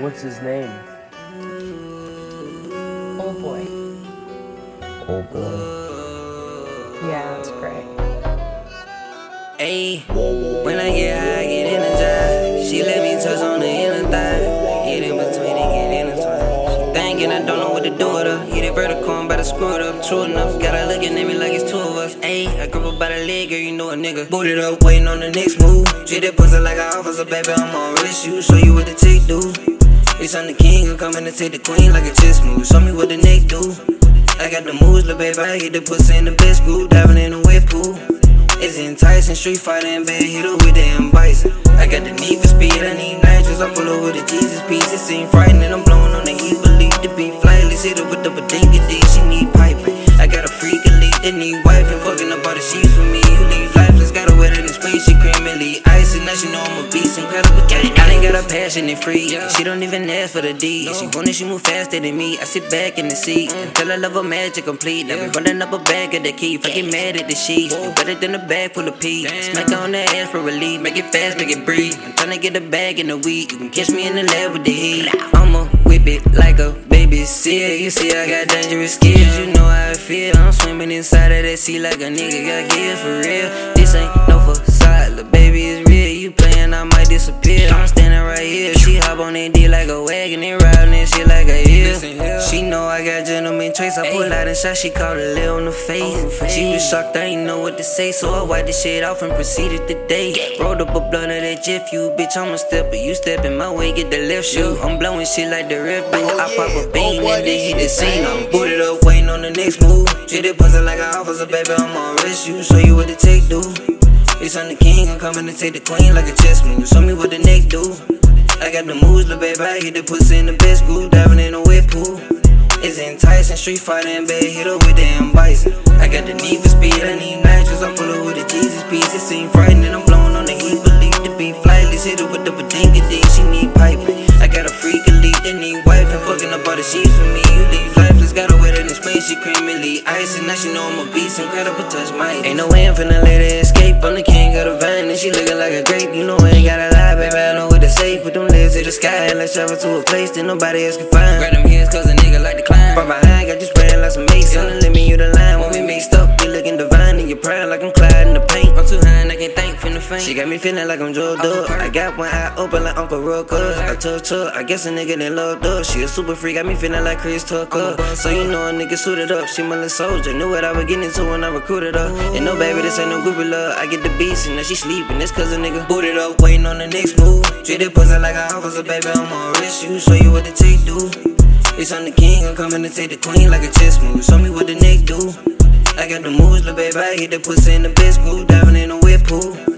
What's his name? Old boy. Old boy. Yeah, it's great. Hey, when I get high, I get energized. She let me touch on the inner thigh. Get in between and get intertwined. She thinking I don't know what to do with her. Hit it vertical, I'm about to screw it up. True enough, got her looking at me like it's two of us. Ayy, I grab her by the leg, girl, you know a nigga. Boot it up, waiting on the next move. Treat that pussy like an officer, baby, I'm on risk you. Show you what the tick do. Bitch, I'm the king, I'm coming to take the queen like a chess move. Show me what the neck do. I got the moves, little baby, I hit the pussy in the best groove, diving in the wet pool. It's enticing, street fighting, bad hitter with M. Bison. I got the need for speed, I need nitrous, I pull over the Jesus piece. It seem frightening, I'm blowing on the heat, believe the beat flightless, hit her with the badinka D, she need piping. I got a freak elite, that need and fucking up all the sheets for me. You leave lifeless, got her wetter than spring, she creamily icy, now she know I'm I ain't got a passion and free, she don't even ask for the D. She want it, she move faster than me. I sit back in the seat until I love her magic complete. I be running up a bag of the key, if I get mad at the sheets. You better than a bag full of pee. Smack on the ass for relief, make it fast, make it breathe. I'm tryna get a bag in a week. You can catch me in the lab with the heat. I'ma whip it like a baby seal. You see, I got dangerous skills. You know how I feel. I'm swimming inside of that sea like a nigga got gears for real. And riding that shit like a hill. She know I got gentleman traits. I pull out and shot. She called a lil on the face. She was shocked. I ain't know what to say, so I wiped the shit off and proceeded to date. Rolled up a blunt of that Jeff. You bitch, I'm a stepper. You stepping my way, get the left shoe. I'm blowing shit like the red do. I pop a bean and then hit the scene. I'm booted up, waiting on the next move. Treat it pussy like an officer, baby. I'ma risk you. Show you what the take do. Bitch, I'm the king, I'm coming to take the queen like a chess move. Show me what the neck do. I got the moves, little baby, I hit the pussy in the best groove, diving in the wet pool. It's enticing, street fighting, and hit hitter with M. Bison. I got the need for speed, I need nitrous, I pull her with a Jesus piece. It seem frightening, I'm blowing on the heat, believe the beat flightless, hit her with the badinka D, she need piping. I got a freak elite, that need wife and fucking up all the sheets for me. You leave lifeless, got her wetter than spring, she creamily icy. Now she know I'm a beast, incredible touch, my Ain't no way I'm finna let her escape. I'm the king of the vine, and she looking like a grape. You know I ain't gotta lie, baby, sky, and let's travel to a place that nobody else can find. Grab them hands, cause a nigga like to climb. From behind, got you spraying like some mace. On the limit, She got me feeling like I'm Joe Dub. I got one eye open like Uncle Ruckus. I touch her, I guess a nigga that loved up. She a super freak, got me feeling like Chris Tucker. So you know a nigga suited up. She my little soldier. Knew what I was getting into when I recruited her. And no baby, this ain't no groupie love. I get the beats, and now she sleeping. That's cause a nigga booted up, waiting on the next move. Treat that pussy like an officer, baby. I'm on risk you. Show you what the take do. It's I'm the king, I'm coming to take the queen like a chess move. Show me what the neck do. I got the moves, little baby, I hit the pussy in the best groove, diving in a wet pool.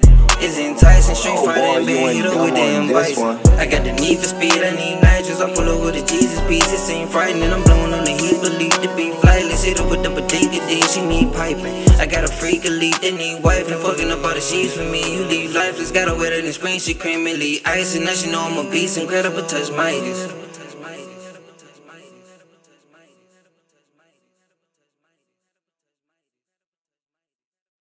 It's enticing, street Oh, fighter boy, and you ain't hitter with this one. I got the need for speed, I need nitrous, I pull over the Jesus piece. It seem frightening, I'm blowing on the heat, believe the beat flightless, hit her with the badinka D, she need piping. I got a freak elite, that need wife and fucking up all the sheets for me. You leave lifeless, got her wetter than spring, she creamily icy. Now she know I'm a beast, incredible touch Midas.